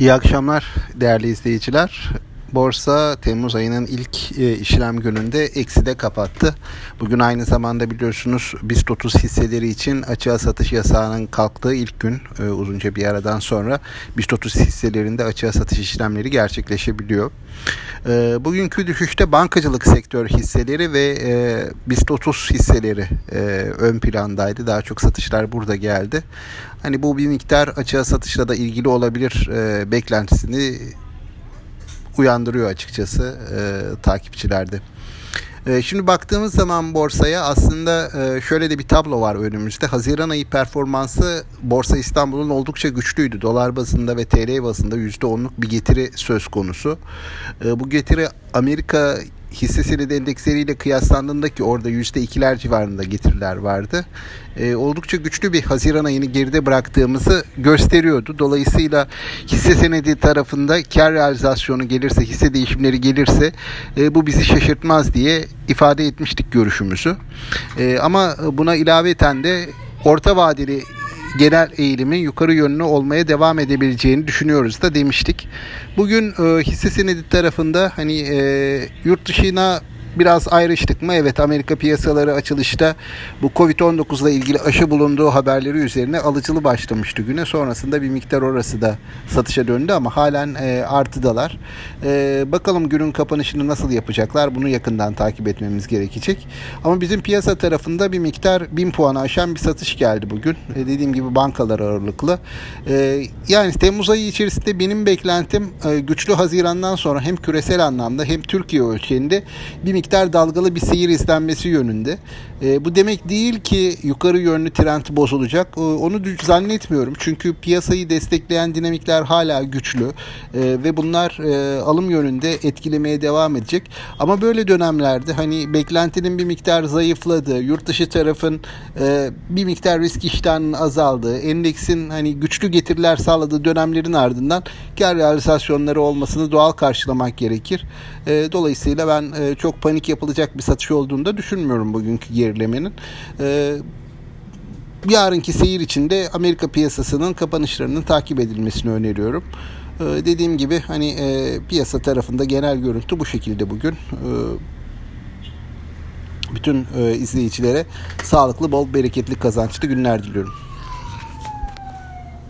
İyi akşamlar değerli izleyiciler. Borsa Temmuz ayının ilk e, işlem gününde ekside kapattı. Bugün aynı zamanda biliyorsunuz BIST 30 hisseleri için açığa satış yasağının kalktığı ilk gün e, uzunca bir aradan sonra BIST 30 hisselerinde açığa satış işlemleri gerçekleşebiliyor. E, bugünkü düşüşte bankacılık sektör hisseleri ve e, BIST 30 hisseleri e, ön plandaydı. Daha çok satışlar burada geldi. Hani bu bir miktar açığa satışla da ilgili olabilir e, beklentisini uyandırıyor açıkçası e, takipçilerde. E, şimdi baktığımız zaman borsaya aslında e, şöyle de bir tablo var önümüzde. Haziran ayı performansı Borsa İstanbul'un oldukça güçlüydü. Dolar bazında ve TL bazında %10'luk bir getiri söz konusu. E, bu getiri Amerika hisse senedi endeksleriyle kıyaslandığında ki orada %2'ler civarında getiriler vardı. E, oldukça güçlü bir Haziran ayını geride bıraktığımızı gösteriyordu. Dolayısıyla hisse senedi tarafında kar realizasyonu gelirse, hisse değişimleri gelirse e, bu bizi şaşırtmaz diye ifade etmiştik görüşümüzü. E, ama buna ilaveten de orta vadeli genel eğilimin yukarı yönlü olmaya devam edebileceğini düşünüyoruz da demiştik. Bugün e, hisse senedi tarafında hani e, yurt dışına biraz ayrıştık mı? Evet Amerika piyasaları açılışta bu Covid-19 ile ilgili aşı bulunduğu haberleri üzerine alıcılı başlamıştı güne. Sonrasında bir miktar orası da satışa döndü ama halen e, artıdalar. E, bakalım günün kapanışını nasıl yapacaklar? Bunu yakından takip etmemiz gerekecek. Ama bizim piyasa tarafında bir miktar 1000 puanı aşan bir satış geldi bugün. E, dediğim gibi bankalar ağırlıklı. E, yani Temmuz ayı içerisinde benim beklentim e, güçlü Haziran'dan sonra hem küresel anlamda hem Türkiye ölçeğinde bir miktar dalgalı bir seyir izlenmesi yönünde. E, bu demek değil ki yukarı yönlü trend bozulacak. E, onu zannetmiyorum. Çünkü piyasayı destekleyen dinamikler hala güçlü e, ve bunlar e, alım yönünde etkilemeye devam edecek. Ama böyle dönemlerde hani beklentinin bir miktar zayıfladığı, yurt dışı tarafın e, bir miktar risk iştahının azaldığı, endeksin hani güçlü getiriler sağladığı dönemlerin ardından kar realizasyonları olmasını doğal karşılamak gerekir. E, dolayısıyla ben e, çok panik yapılacak bir satış olduğunu da düşünmüyorum bugünkü gerilemenin. E, yarınki seyir içinde Amerika piyasasının kapanışlarının takip edilmesini öneriyorum. Ee, dediğim gibi hani e, piyasa tarafında genel görüntü bu şekilde bugün. Ee, bütün e, izleyicilere sağlıklı, bol, bereketli, kazançlı günler diliyorum.